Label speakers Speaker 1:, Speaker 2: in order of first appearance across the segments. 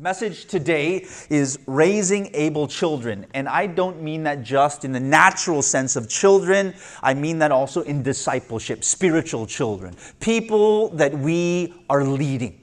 Speaker 1: Message today is raising able children. And I don't mean that just in the natural sense of children, I mean that also in discipleship, spiritual children, people that we are leading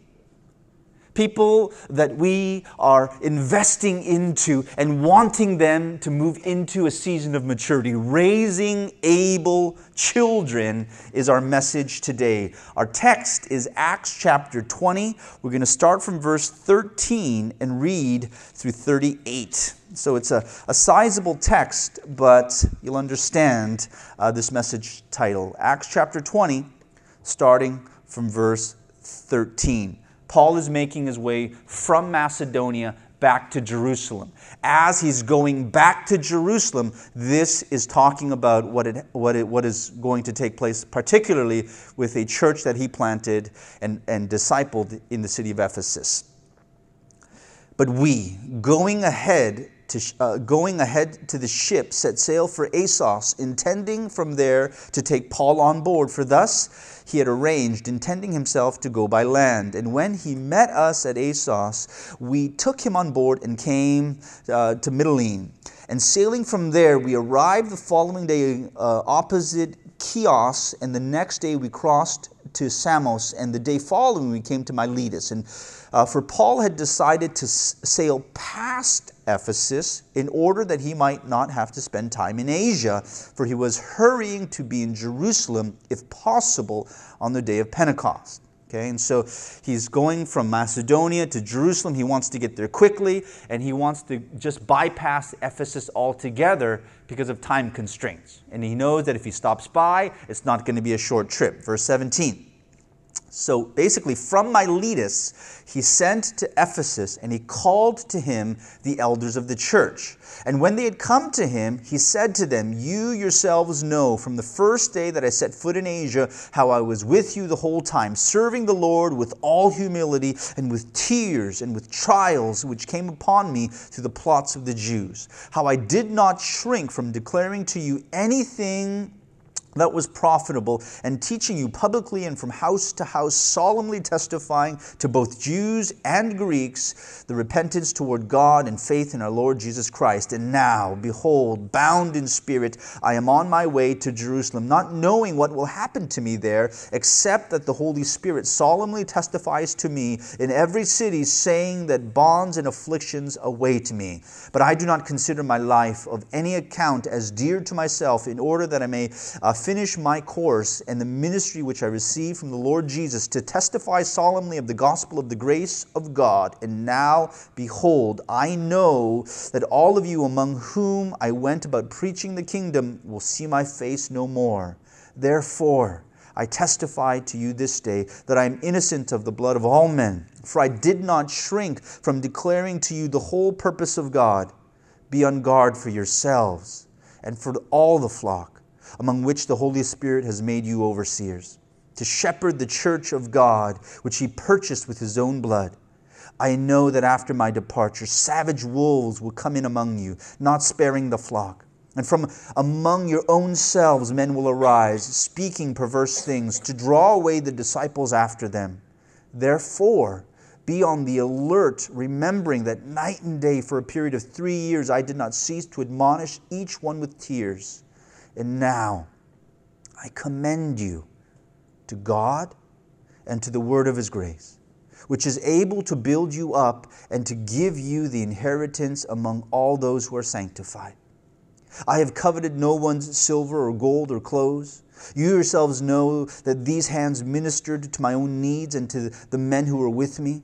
Speaker 1: people that we are investing into and wanting them to move into a season of maturity. Raising able children is our message today. Our text is Acts chapter 20. We're going to start from verse 13 and read through 38. So it's a, a sizable text, but you'll understand uh, this message title. Acts chapter 20, starting from verse 13. Paul is making his way from Macedonia back to Jerusalem. As he's going back to Jerusalem, this is talking about what, it, what, it, what is going to take place, particularly with a church that he planted and, and discipled in the city of Ephesus. But we, going ahead to, uh, going ahead to the ship, set sail for Assos, intending from there to take Paul on board. For thus he had arranged, intending himself to go by land. And when he met us at Assos, we took him on board and came uh, to Mytilene. And sailing from there, we arrived the following day uh, opposite Chios, and the next day we crossed to Samos, and the day following we came to Miletus. And uh, for Paul had decided to sail past Ephesus in order that he might not have to spend time in Asia, for he was hurrying to be in Jerusalem, if possible, on the day of Pentecost. Okay, and so he's going from Macedonia to Jerusalem. He wants to get there quickly, and he wants to just bypass Ephesus altogether because of time constraints. And he knows that if he stops by, it's not going to be a short trip. Verse 17. So basically, from Miletus, he sent to Ephesus and he called to him the elders of the church. And when they had come to him, he said to them, You yourselves know from the first day that I set foot in Asia how I was with you the whole time, serving the Lord with all humility and with tears and with trials which came upon me through the plots of the Jews. How I did not shrink from declaring to you anything that was profitable, and teaching you publicly and from house to house, solemnly testifying to both Jews and Greeks the repentance toward God and faith in our Lord Jesus Christ. And now, behold, bound in spirit, I am on my way to Jerusalem, not knowing what will happen to me there, except that the Holy Spirit solemnly testifies to me in every city, saying that bonds and afflictions await me. But I do not consider my life of any account as dear to myself, in order that I may uh, finish my course and the ministry which I received from the Lord Jesus to testify solemnly of the gospel of the grace of God. And now, behold, I know that all of you among whom I went about preaching the kingdom will see my face no more. Therefore, I testify to you this day that I am innocent of the blood of all men, for I did not shrink from declaring to you the whole purpose of God. Be on guard for yourselves and for all the flock among which the Holy Spirit has made you overseers, to shepherd the church of God, which he purchased with his own blood. I know that after my departure, savage wolves will come in among you, not sparing the flock. And from among your own selves men will arise, speaking perverse things, to draw away the disciples after them. Therefore, be on the alert, remembering that night and day for a period of three years I did not cease to admonish each one with tears. And now I commend you to God and to the word of his grace, which is able to build you up and to give you the inheritance among all those who are sanctified. I have coveted no one's silver or gold or clothes. You yourselves know that these hands ministered to my own needs and to the men who were with me.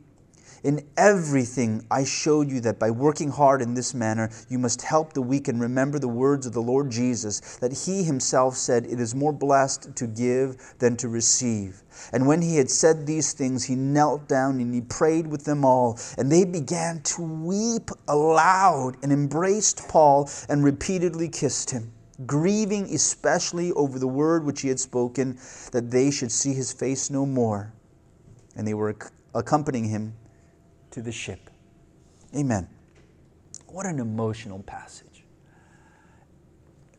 Speaker 1: In everything, I showed you that by working hard in this manner, you must help the weak and remember the words of the Lord Jesus, that he himself said, It is more blessed to give than to receive. And when he had said these things, he knelt down and he prayed with them all. And they began to weep aloud and embraced Paul and repeatedly kissed him, grieving especially over the word which he had spoken, that they should see his face no more. And they were accompanying him to the ship. Amen. What an emotional passage.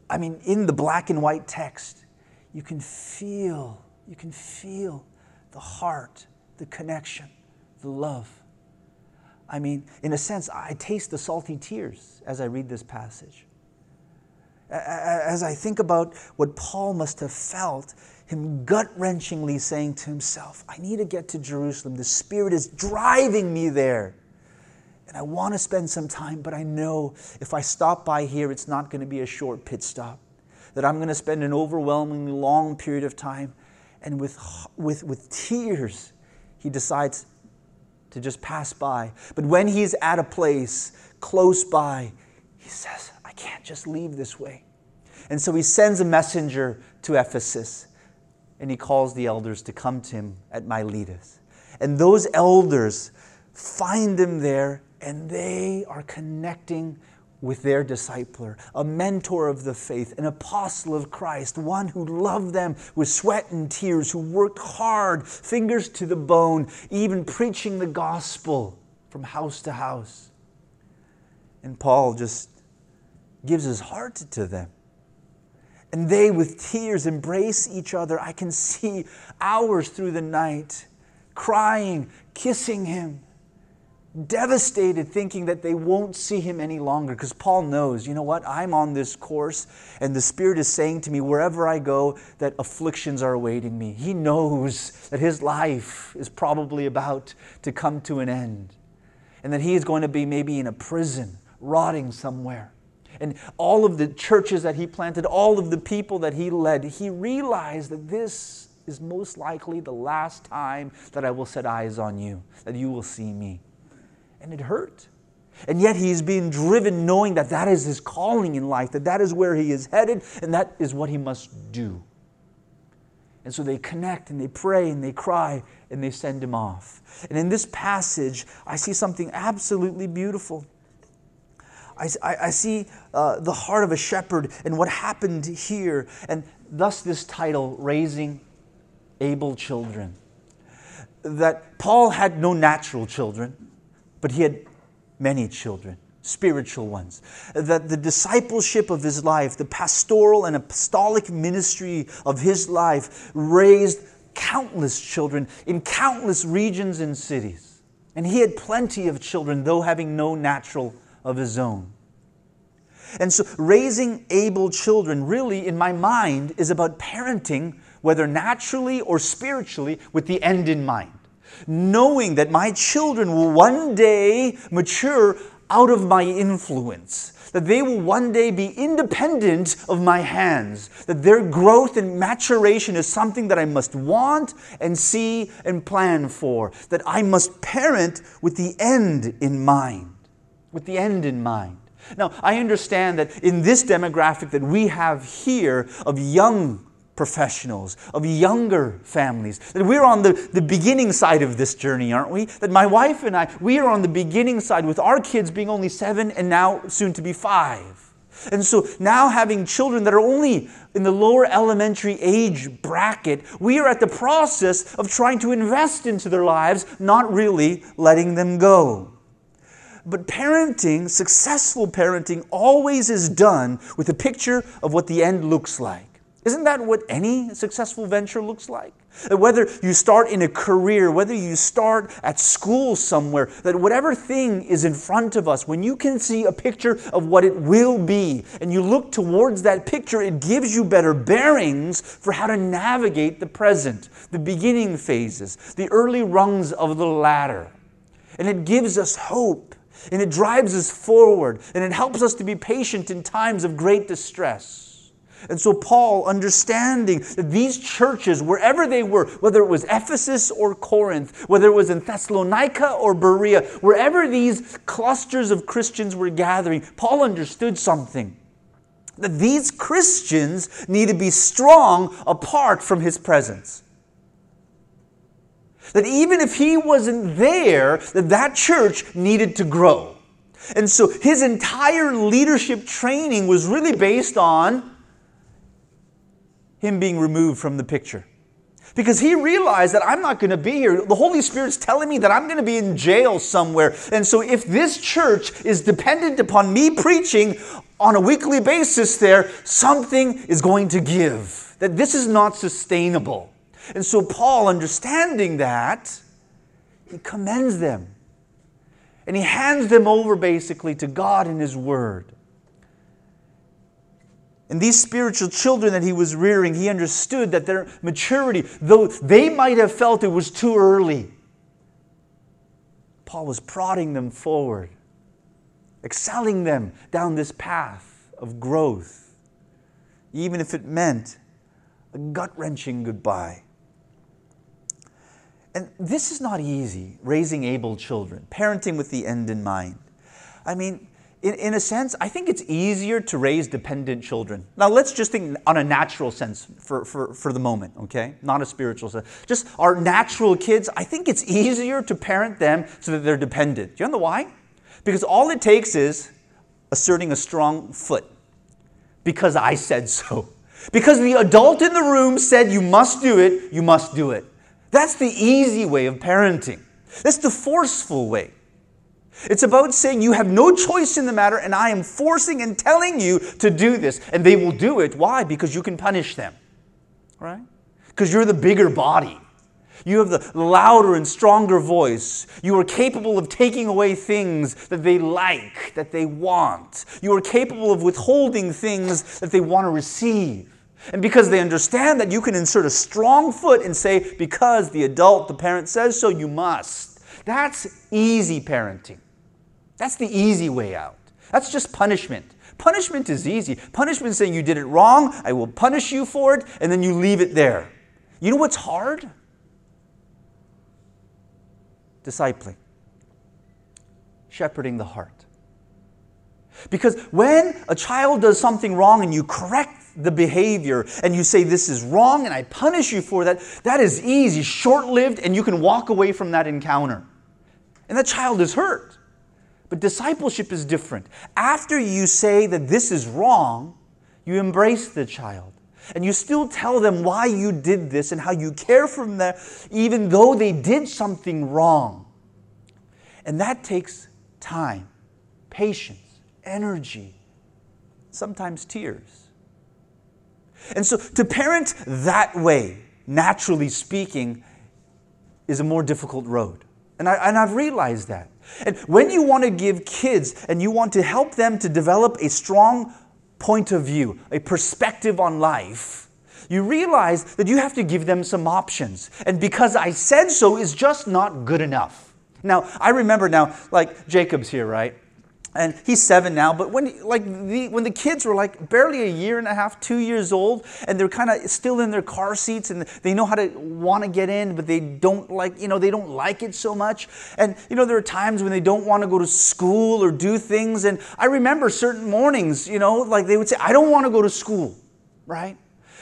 Speaker 1: I mean, in the black and white text, you can feel, you can feel the heart, the connection, the love. I mean, in a sense, I taste the salty tears as I read this passage. As I think about what Paul must have felt, him gut wrenchingly saying to himself, I need to get to Jerusalem. The Spirit is driving me there. And I want to spend some time, but I know if I stop by here, it's not going to be a short pit stop. That I'm going to spend an overwhelmingly long period of time. And with, with, with tears, he decides to just pass by. But when he's at a place close by, he says, I can't just leave this way. And so he sends a messenger to Ephesus and he calls the elders to come to him at Miletus. And those elders find him there and they are connecting with their discipler, a mentor of the faith, an apostle of Christ, one who loved them with sweat and tears, who worked hard, fingers to the bone, even preaching the gospel from house to house. And Paul just gives his heart to them. And they, with tears, embrace each other. I can see hours through the night, crying, kissing him devastated thinking that they won't see him any longer because Paul knows, you know what, I'm on this course and the Spirit is saying to me wherever I go that afflictions are awaiting me. He knows that his life is probably about to come to an end and that he is going to be maybe in a prison, rotting somewhere. And all of the churches that he planted, all of the people that he led, he realized that this is most likely the last time that I will set eyes on you, that you will see me and it hurt. And yet he is being driven knowing that that is his calling in life, that that is where he is headed, and that is what he must do. And so they connect and they pray and they cry and they send him off. And in this passage, I see something absolutely beautiful. I, I, see uh, the heart of a shepherd and what happened here, and thus this title, Raising Able Children. That Paul had no natural children but he had many children, spiritual ones. That the discipleship of his life, the pastoral and apostolic ministry of his life, raised countless children in countless regions and cities. And he had plenty of children, though having no natural of his own. And so, raising able children, really, in my mind, is about parenting, whether naturally or spiritually, with the end in mind knowing that my children will one day mature out of my influence, that they will one day be independent of my hands, that their growth and maturation is something that I must want and see and plan for, that I must parent with the end in mind. With the end in mind. Now, I understand that in this demographic that we have here of young professionals, of younger families. That we're on the, the beginning side of this journey, aren't we? That my wife and I, we are on the beginning side with our kids being only seven and now soon to be five. And so now having children that are only in the lower elementary age bracket, we are at the process of trying to invest into their lives, not really letting them go. But parenting, successful parenting, always is done with a picture of what the end looks like. Isn't that what any successful venture looks like? That whether you start in a career, whether you start at school somewhere, that whatever thing is in front of us, when you can see a picture of what it will be and you look towards that picture, it gives you better bearings for how to navigate the present, the beginning phases, the early rungs of the ladder. And it gives us hope and it drives us forward and it helps us to be patient in times of great distress. And so, Paul, understanding that these churches, wherever they were, whether it was Ephesus or Corinth, whether it was in Thessalonica or Berea, wherever these clusters of Christians were gathering, Paul understood something. That these Christians need to be strong apart from his presence. That even if he wasn't there, that that church needed to grow. And so his entire leadership training was really based on him being removed from the picture. Because he realized that I'm not going to be here. The Holy Spirit's telling me that I'm going to be in jail somewhere. And so, if this church is dependent upon me preaching on a weekly basis there, something is going to give. That this is not sustainable. And so, Paul, understanding that, he commends them. And he hands them over basically to God and his word. And these spiritual children that he was rearing, he understood that their maturity, though they might have felt it was too early, Paul was prodding them forward, excelling them down this path of growth, even if it meant a gut wrenching goodbye. And this is not easy, raising able children, parenting with the end in mind. I mean, in, in a sense, I think it's easier to raise dependent children. Now, let's just think on a natural sense for, for, for the moment, okay? Not a spiritual sense. Just our natural kids, I think it's easier to parent them so that they're dependent. Do you know why? Because all it takes is asserting a strong foot. Because I said so. Because the adult in the room said you must do it, you must do it. That's the easy way of parenting. That's the forceful way. It's about saying you have no choice in the matter, and I am forcing and telling you to do this. And they will do it. Why? Because you can punish them, right? Because you're the bigger body. You have the louder and stronger voice. You are capable of taking away things that they like, that they want. You are capable of withholding things that they want to receive. And because they understand that you can insert a strong foot and say, because the adult, the parent says so, you must. That's easy parenting. That's the easy way out. That's just punishment. Punishment is easy. Punishment is saying you did it wrong, I will punish you for it, and then you leave it there. You know what's hard? Discipling, shepherding the heart. Because when a child does something wrong and you correct the behavior and you say, This is wrong and I punish you for that, that is easy, short lived, and you can walk away from that encounter. And that child is hurt. But discipleship is different. After you say that this is wrong, you embrace the child. And you still tell them why you did this and how you care for them, even though they did something wrong. And that takes time, patience, energy, sometimes tears. And so to parent that way, naturally speaking, is a more difficult road. And, I, and I've realized that. And when you want to give kids and you want to help them to develop a strong point of view, a perspective on life, you realize that you have to give them some options. And because I said so is just not good enough. Now, I remember now, like Jacob's here, right? And he's seven now but when like the, when the kids were like barely a year and a half two years old and they're kind of still in their car seats and they know how to want to get in but they don't like you know they don't like it so much. And you know there are times when they don't want to go to school or do things and i remember certain mornings you know like they would say i don't want to go to school right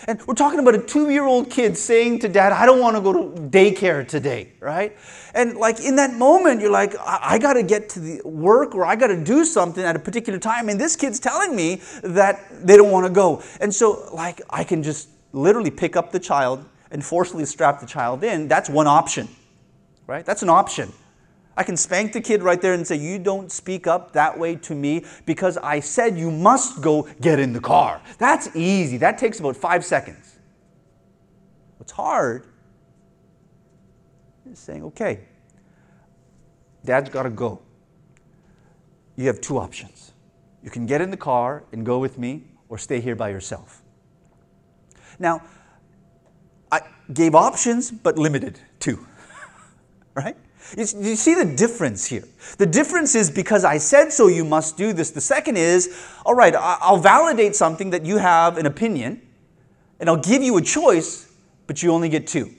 Speaker 1: and we're talking about a two year old kid saying to dad, I don't want to go to daycare today, right? And like in that moment, you're like, I, I got to get to the work or I got to do something at a particular time. And this kid's telling me that they don't want to go. And so, like, I can just literally pick up the child and forcefully strap the child in. That's one option, right? That's an option. I can spank the kid right there and say, You don't speak up that way to me because I said you must go get in the car. That's easy. That takes about five seconds. What's hard is saying, Okay, dad's got to go. You have two options. You can get in the car and go with me or stay here by yourself. Now, I gave options, but limited too, right? You, you see the difference here. The difference is because I said so, you must do this. The second is, all right, I'll validate something that you have an opinion, and I'll give you a choice, but you only get two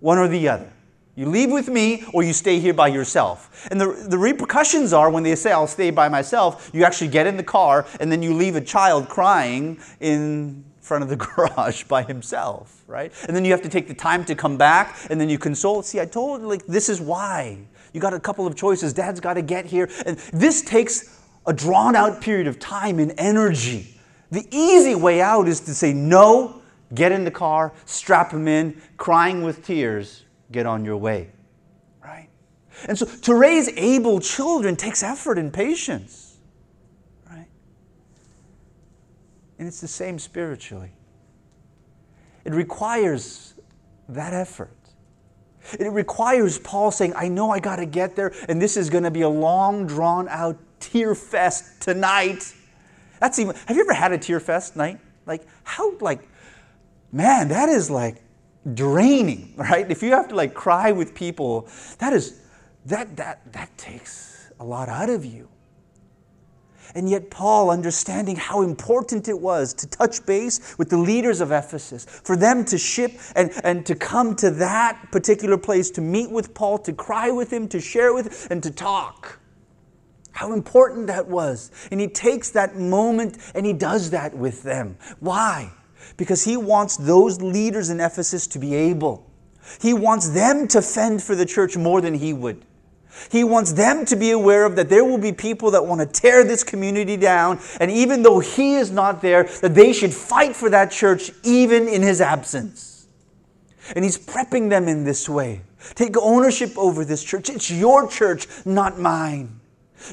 Speaker 1: one or the other. You leave with me or you stay here by yourself. And the, the repercussions are when they say, I'll stay by myself, you actually get in the car and then you leave a child crying in front of the garage by himself, right? And then you have to take the time to come back and then you console. See, I told you, like, this is why. You got a couple of choices. Dad's got to get here. And this takes a drawn out period of time and energy. The easy way out is to say, no, get in the car, strap him in, crying with tears, get on your way, right? And so to raise able children takes effort and patience. And it's the same spiritually. It requires that effort. It requires Paul saying, I know I got to get there, and this is going to be a long, drawn out tear fest tonight. That's even, have you ever had a tear fest night? Like, how, like, man, that is like draining, right? If you have to like cry with people, that is, that, that, that takes a lot out of you. And yet, Paul, understanding how important it was to touch base with the leaders of Ephesus, for them to ship and, and to come to that particular place to meet with Paul, to cry with him, to share with him, and to talk. How important that was. And he takes that moment and he does that with them. Why? Because he wants those leaders in Ephesus to be able. He wants them to fend for the church more than he would. He wants them to be aware of that there will be people that want to tear this community down, and even though he is not there, that they should fight for that church even in his absence. And he's prepping them in this way. Take ownership over this church. It's your church, not mine.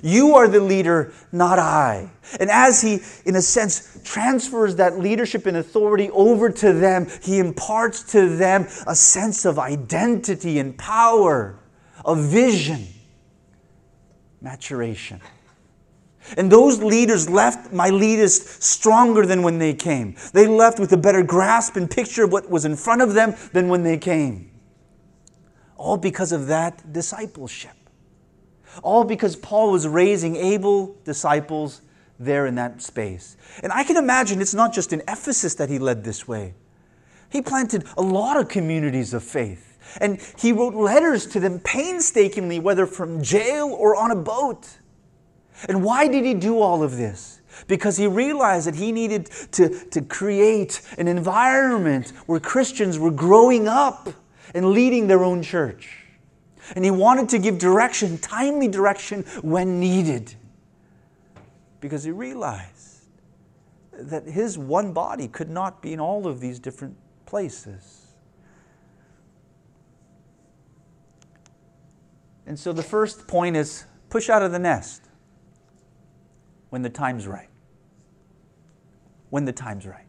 Speaker 1: You are the leader, not I. And as he, in a sense, transfers that leadership and authority over to them, he imparts to them a sense of identity and power, a vision maturation. And those leaders left my leaders stronger than when they came. They left with a better grasp and picture of what was in front of them than when they came. All because of that discipleship. All because Paul was raising able disciples there in that space. And I can imagine it's not just in Ephesus that he led this way, he planted a lot of communities of faith. And he wrote letters to them painstakingly, whether from jail or on a boat. And why did he do all of this? Because he realized that he needed to, to create an environment where Christians were growing up and leading their own church. And he wanted to give direction, timely direction, when needed. Because he realized that his one body could not be in all of these different places. And so the first point is push out of the nest when the time's right. When the time's right.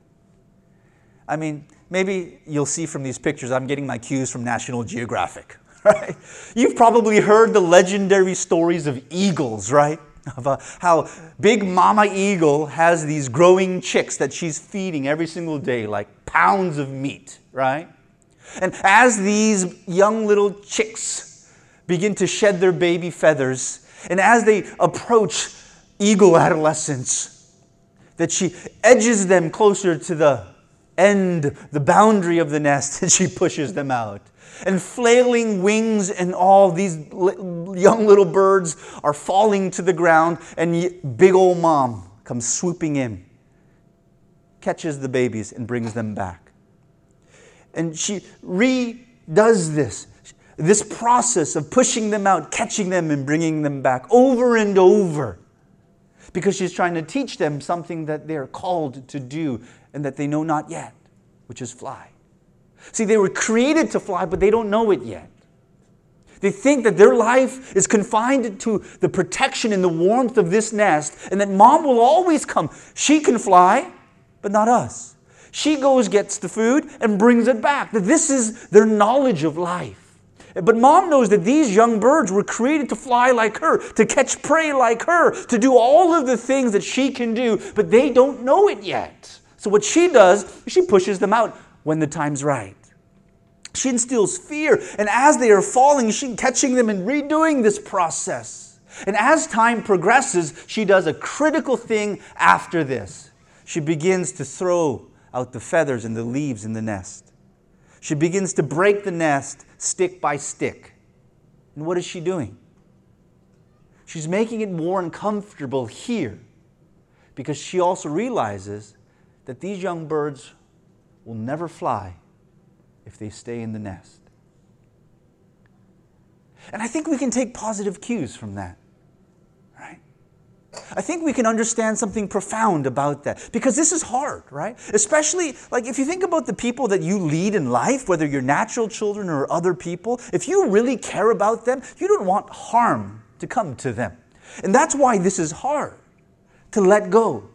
Speaker 1: I mean, maybe you'll see from these pictures, I'm getting my cues from National Geographic, right? You've probably heard the legendary stories of eagles, right? Of uh, how big mama eagle has these growing chicks that she's feeding every single day, like pounds of meat, right? And as these young little chicks begin to shed their baby feathers. And as they approach eagle adolescence, that she edges them closer to the end, the boundary of the nest, and she pushes them out. And flailing wings and all these young little birds are falling to the ground, and big old mom comes swooping in, catches the babies, and brings them back. And she redoes this this process of pushing them out, catching them, and bringing them back over and over. Because she's trying to teach them something that they're called to do and that they know not yet, which is fly. See, they were created to fly, but they don't know it yet. They think that their life is confined to the protection and the warmth of this nest, and that mom will always come. She can fly, but not us. She goes, gets the food, and brings it back. That this is their knowledge of life. But mom knows that these young birds were created to fly like her, to catch prey like her, to do all of the things that she can do, but they don't know it yet. So what she does, she pushes them out when the time's right. She instills fear, and as they are falling, she's catching them and redoing this process. And as time progresses, she does a critical thing after this. She begins to throw out the feathers and the leaves in the nest. She begins to break the nest stick by stick. And what is she doing? She's making it more uncomfortable here because she also realizes that these young birds will never fly if they stay in the nest. And I think we can take positive cues from that. I think we can understand something profound about that because this is hard, right? Especially like if you think about the people that you lead in life, whether you're natural children or other people, if you really care about them, you don't want harm to come to them. And that's why this is hard to let go.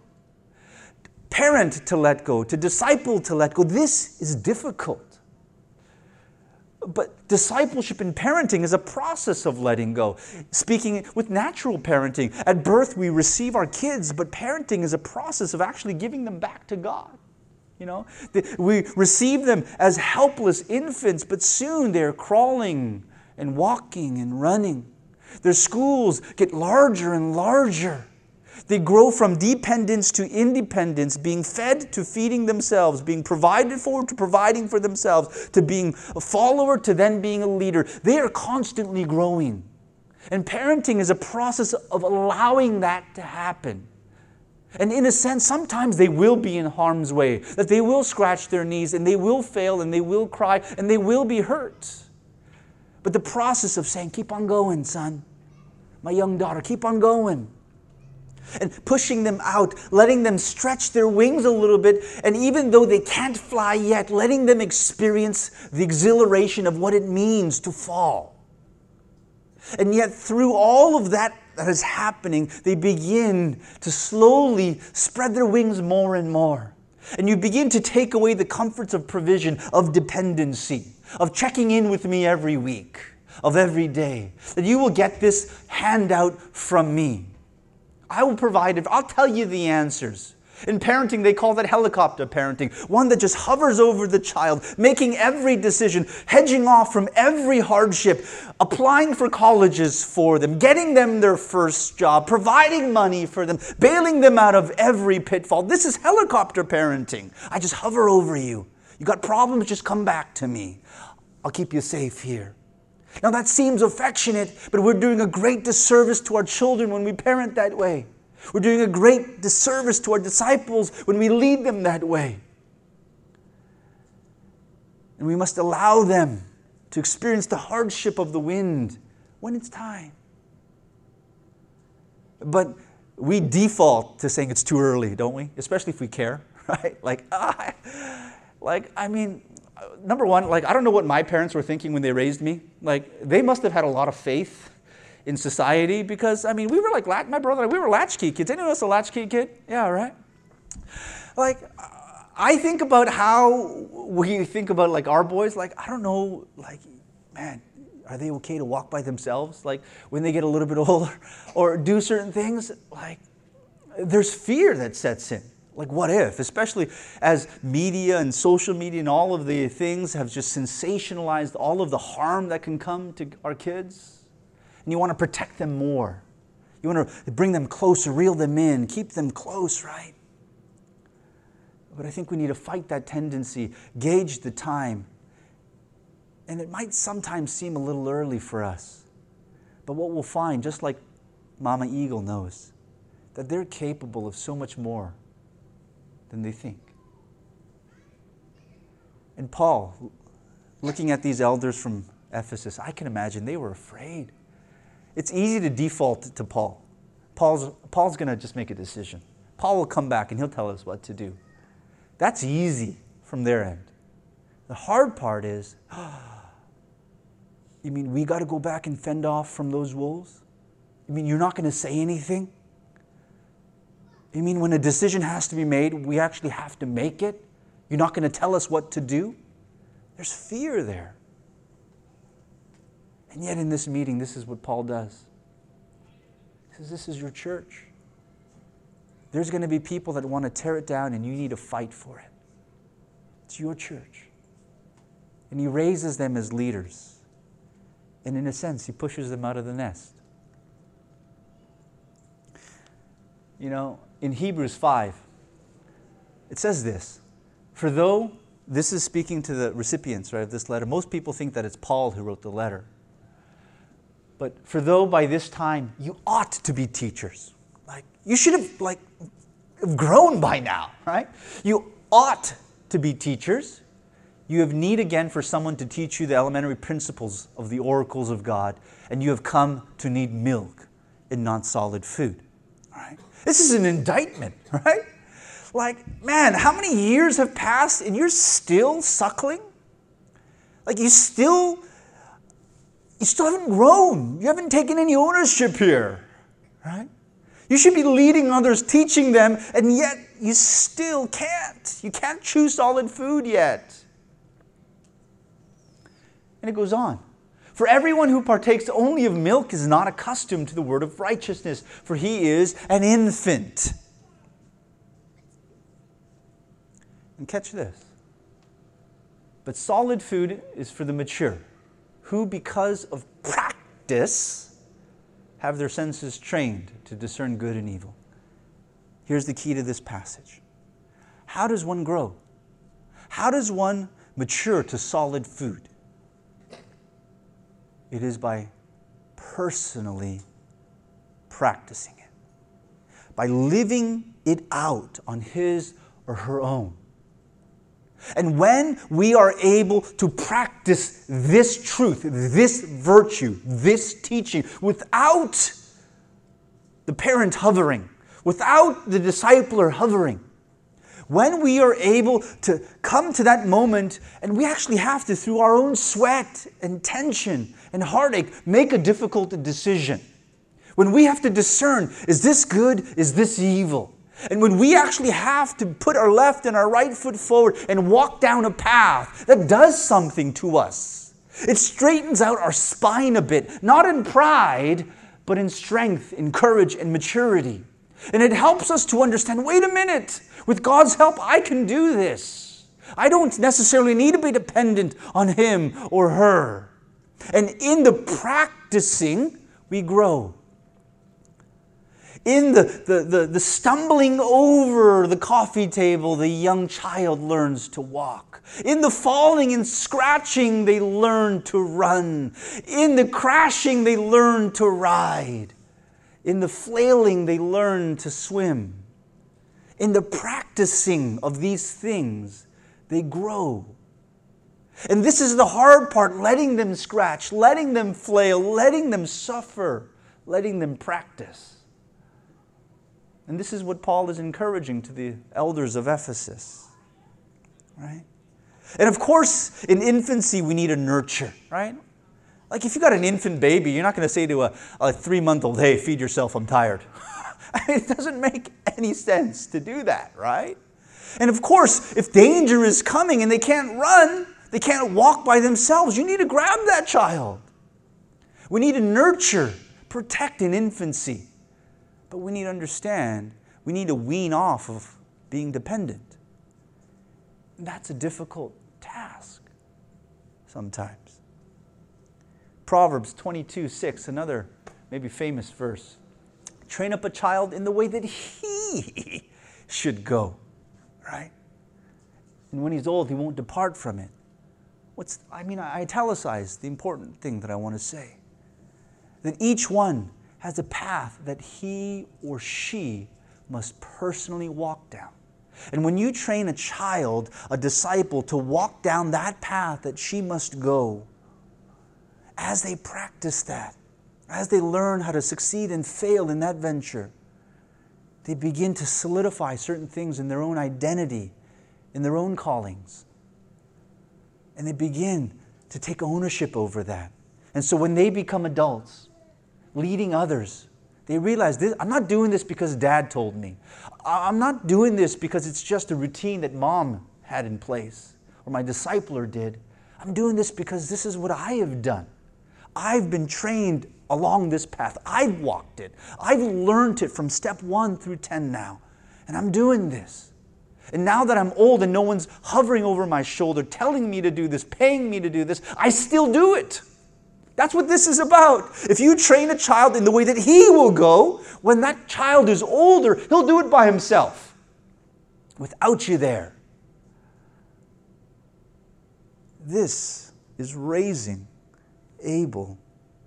Speaker 1: Parent to let go, to disciple to let go. This is difficult. But discipleship in parenting is a process of letting go. Speaking with natural parenting, at birth we receive our kids, but parenting is a process of actually giving them back to God. You know, we receive them as helpless infants, but soon they're crawling and walking and running. Their schools get larger and larger. They grow from dependence to independence, being fed to feeding themselves, being provided for to providing for themselves, to being a follower to then being a leader. They are constantly growing. And parenting is a process of allowing that to happen. And in a sense, sometimes they will be in harm's way, that they will scratch their knees and they will fail and they will cry and they will be hurt. But the process of saying, Keep on going, son, my young daughter, keep on going. And pushing them out, letting them stretch their wings a little bit, and even though they can't fly yet, letting them experience the exhilaration of what it means to fall. And yet, through all of that that is happening, they begin to slowly spread their wings more and more. And you begin to take away the comforts of provision, of dependency, of checking in with me every week, of every day. That you will get this handout from me. I will provide it. I'll tell you the answers. In parenting, they call that helicopter parenting, one that just hovers over the child, making every decision, hedging off from every hardship, applying for colleges for them, getting them their first job, providing money for them, bailing them out of every pitfall. This is helicopter parenting. I just hover over you. You got problems, just come back to me. I'll keep you safe here. Now, that seems affectionate, but we're doing a great disservice to our children when we parent that way. We're doing a great disservice to our disciples when we lead them that way. And we must allow them to experience the hardship of the wind when it's time. But we default to saying it's too early, don't we? Especially if we care, right? Like, ah, like I mean, number one, like I don't know what my parents were thinking when they raised me. Like they must have had a lot of faith in society because I mean we were like my brother we were latchkey kids. Anyone else a latchkey kid? Yeah, right. Like I think about how we think about like our boys. Like I don't know, like man, are they okay to walk by themselves? Like when they get a little bit older, or do certain things? Like there's fear that sets in. Like, what if? Especially as media and social media and all of the things have just sensationalized all of the harm that can come to our kids and you want to protect them more. You want to bring them closer, reel them in, keep them close, right? But I think we need to fight that tendency, gauge the time. And it might sometimes seem a little early for us. But what we'll find, just like Mama Eagle knows, that they're capable of so much more than they think. And Paul, looking at these elders from Ephesus, I can imagine they were afraid. It's easy to default to Paul. Paul's, Paul's going to just make a decision. Paul will come back and he'll tell us what to do. That's easy from their end. The hard part is, you mean we got to go back and fend off from those wolves? You mean you're not going to say anything? You mean when a decision has to be made, we actually have to make it? You're not going to tell us what to do? There's fear there. And yet, in this meeting, this is what Paul does. He says, This is your church. There's going to be people that want to tear it down, and you need to fight for it. It's your church. And he raises them as leaders. And in a sense, he pushes them out of the nest. You know, in Hebrews 5, it says this For though this is speaking to the recipients right, of this letter, most people think that it's Paul who wrote the letter. But for though by this time you ought to be teachers, like you should have like grown by now, right? You ought to be teachers. You have need again for someone to teach you the elementary principles of the oracles of God, and you have come to need milk and not solid food. Right? This is an indictment, right? Like, man, how many years have passed and you're still suckling? Like, you still you still haven't grown. You haven't taken any ownership here, right? You should be leading others, teaching them, and yet you still can't. You can't chew solid food yet. And it goes on. For everyone who partakes only of milk is not accustomed to the word of righteousness, for he is an infant. And catch this. But solid food is for the mature, who, because of practice, have their senses trained to discern good and evil. Here's the key to this passage How does one grow? How does one mature to solid food? It is by personally practicing it, by living it out on his or her own. And when we are able to practice this truth, this virtue, this teaching without the parent hovering, without the discipler hovering, when we are able to come to that moment and we actually have to, through our own sweat and tension and heartache, make a difficult decision. When we have to discern, is this good? Is this evil? And when we actually have to put our left and our right foot forward and walk down a path that does something to us, it straightens out our spine a bit, not in pride, but in strength, in courage, and maturity. And it helps us to understand wait a minute, with God's help, I can do this. I don't necessarily need to be dependent on him or her. And in the practicing, we grow in the, the, the, the, stumbling over the coffee table, the young child learns to walk. In the falling and scratching, they learn to run. In the crashing, they learn to ride. In the flailing, they learn to swim. In the practicing of these things, they grow. And this is the hard part letting them scratch, letting them flail, letting them suffer, letting them practice. And this is what Paul is encouraging to the elders of Ephesus. Right? And of course, in infancy, we need a nurture, right? Like if you got an infant baby, you're not going to say to a, a three month old, hey, feed yourself, I'm tired. it doesn't make any sense to do that, right? And of course, if danger is coming and they can't run, they can't walk by themselves, you need to grab that child. We need to nurture, protect in infancy. But we need to understand, we need to wean off of being dependent. And that's a difficult task sometimes. Proverbs 22 6, another maybe famous verse. Train up a child in the way that he should go, right? And when he's old, he won't depart from it. What's, I mean, I italicize the important thing that I want to say. That each one has a path that he or she must personally walk down. And when you train a child, a disciple, to walk down that path that she must go, as they practice that, as they learn how to succeed and fail in that venture, they begin to solidify certain things in their own identity, in their own callings. And they begin to take ownership over that. And so when they become adults, leading others. They realize this, I'm not doing this because dad told me. I'm not doing this because it's just a routine that mom had in place or my discipler did. I'm doing this because this is what I have done. I've been trained along this path. I've walked it. I've learned it from step one through 10 now. And I'm doing this. And now that I'm old and no one's hovering over my shoulder, telling me to do this, paying me to do this, I still do it. That's what this is about. If you train a child in the way that he will go, when that child is older, he'll do it by himself without you there. This is raising able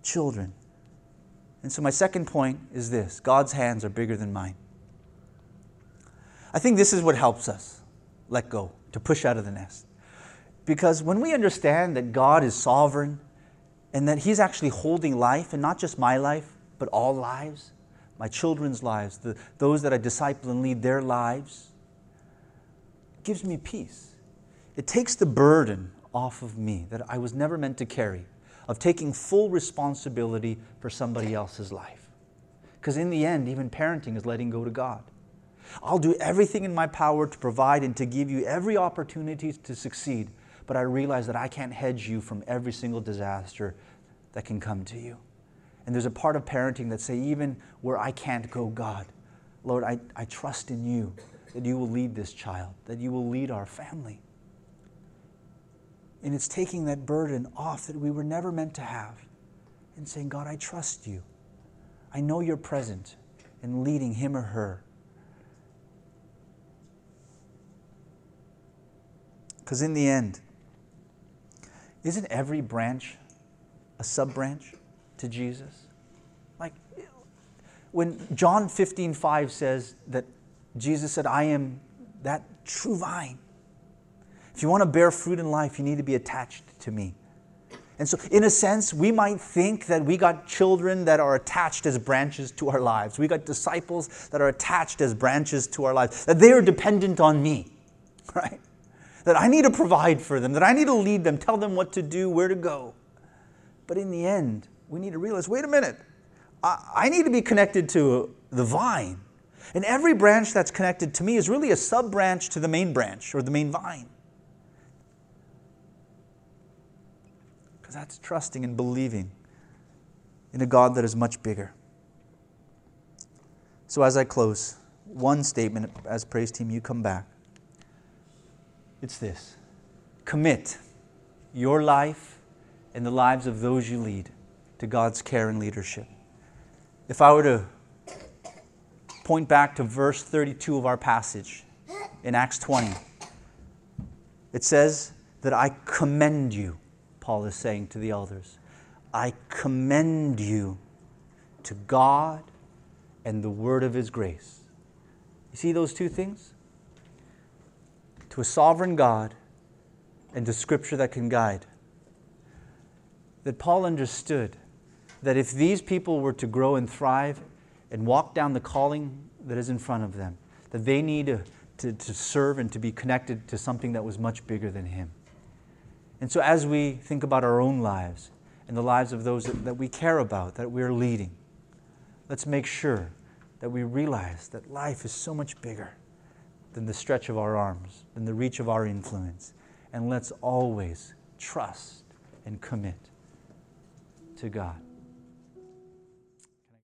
Speaker 1: children. And so, my second point is this God's hands are bigger than mine. I think this is what helps us let go, to push out of the nest. Because when we understand that God is sovereign, and that He's actually holding life, and not just my life, but all lives, my children's lives, the, those that I disciple and lead their lives, gives me peace. It takes the burden off of me that I was never meant to carry of taking full responsibility for somebody else's life. Because in the end, even parenting is letting go to God. I'll do everything in my power to provide and to give you every opportunity to succeed, but I realize that I can't hedge you from every single disaster that can come to you. And there's a part of parenting that say, even where I can't go, God, Lord, I, I trust in you that you will lead this child, that you will lead our family. And it's taking that burden off that we were never meant to have and saying, God, I trust you. I know you're present and leading him or her. Because in the end, isn't every branch a sub branch to Jesus? Like when John 15 5 says that Jesus said, I am that true vine. If you want to bear fruit in life, you need to be attached to me. And so, in a sense, we might think that we got children that are attached as branches to our lives. We got disciples that are attached as branches to our lives, that they are dependent on me, right? That I need to provide for them, that I need to lead them, tell them what to do, where to go. But in the end, we need to realize wait a minute, I, I need to be connected to the vine. And every branch that's connected to me is really a sub branch to the main branch or the main vine. Because that's trusting and believing in a God that is much bigger. So, as I close, one statement as praise team, you come back. It's this commit your life and the lives of those you lead to God's care and leadership. If I were to point back to verse 32 of our passage in Acts 20, it says that I commend you Paul is saying to the elders. I commend you to God and the word of his grace. You see those two things? To a sovereign God and to scripture that can guide. That Paul understood that if these people were to grow and thrive and walk down the calling that is in front of them, that they need to, to, to serve and to be connected to something that was much bigger than him. And so, as we think about our own lives and the lives of those that, that we care about, that we're leading, let's make sure that we realize that life is so much bigger than the stretch of our arms, than the reach of our influence. And let's always trust and commit to God.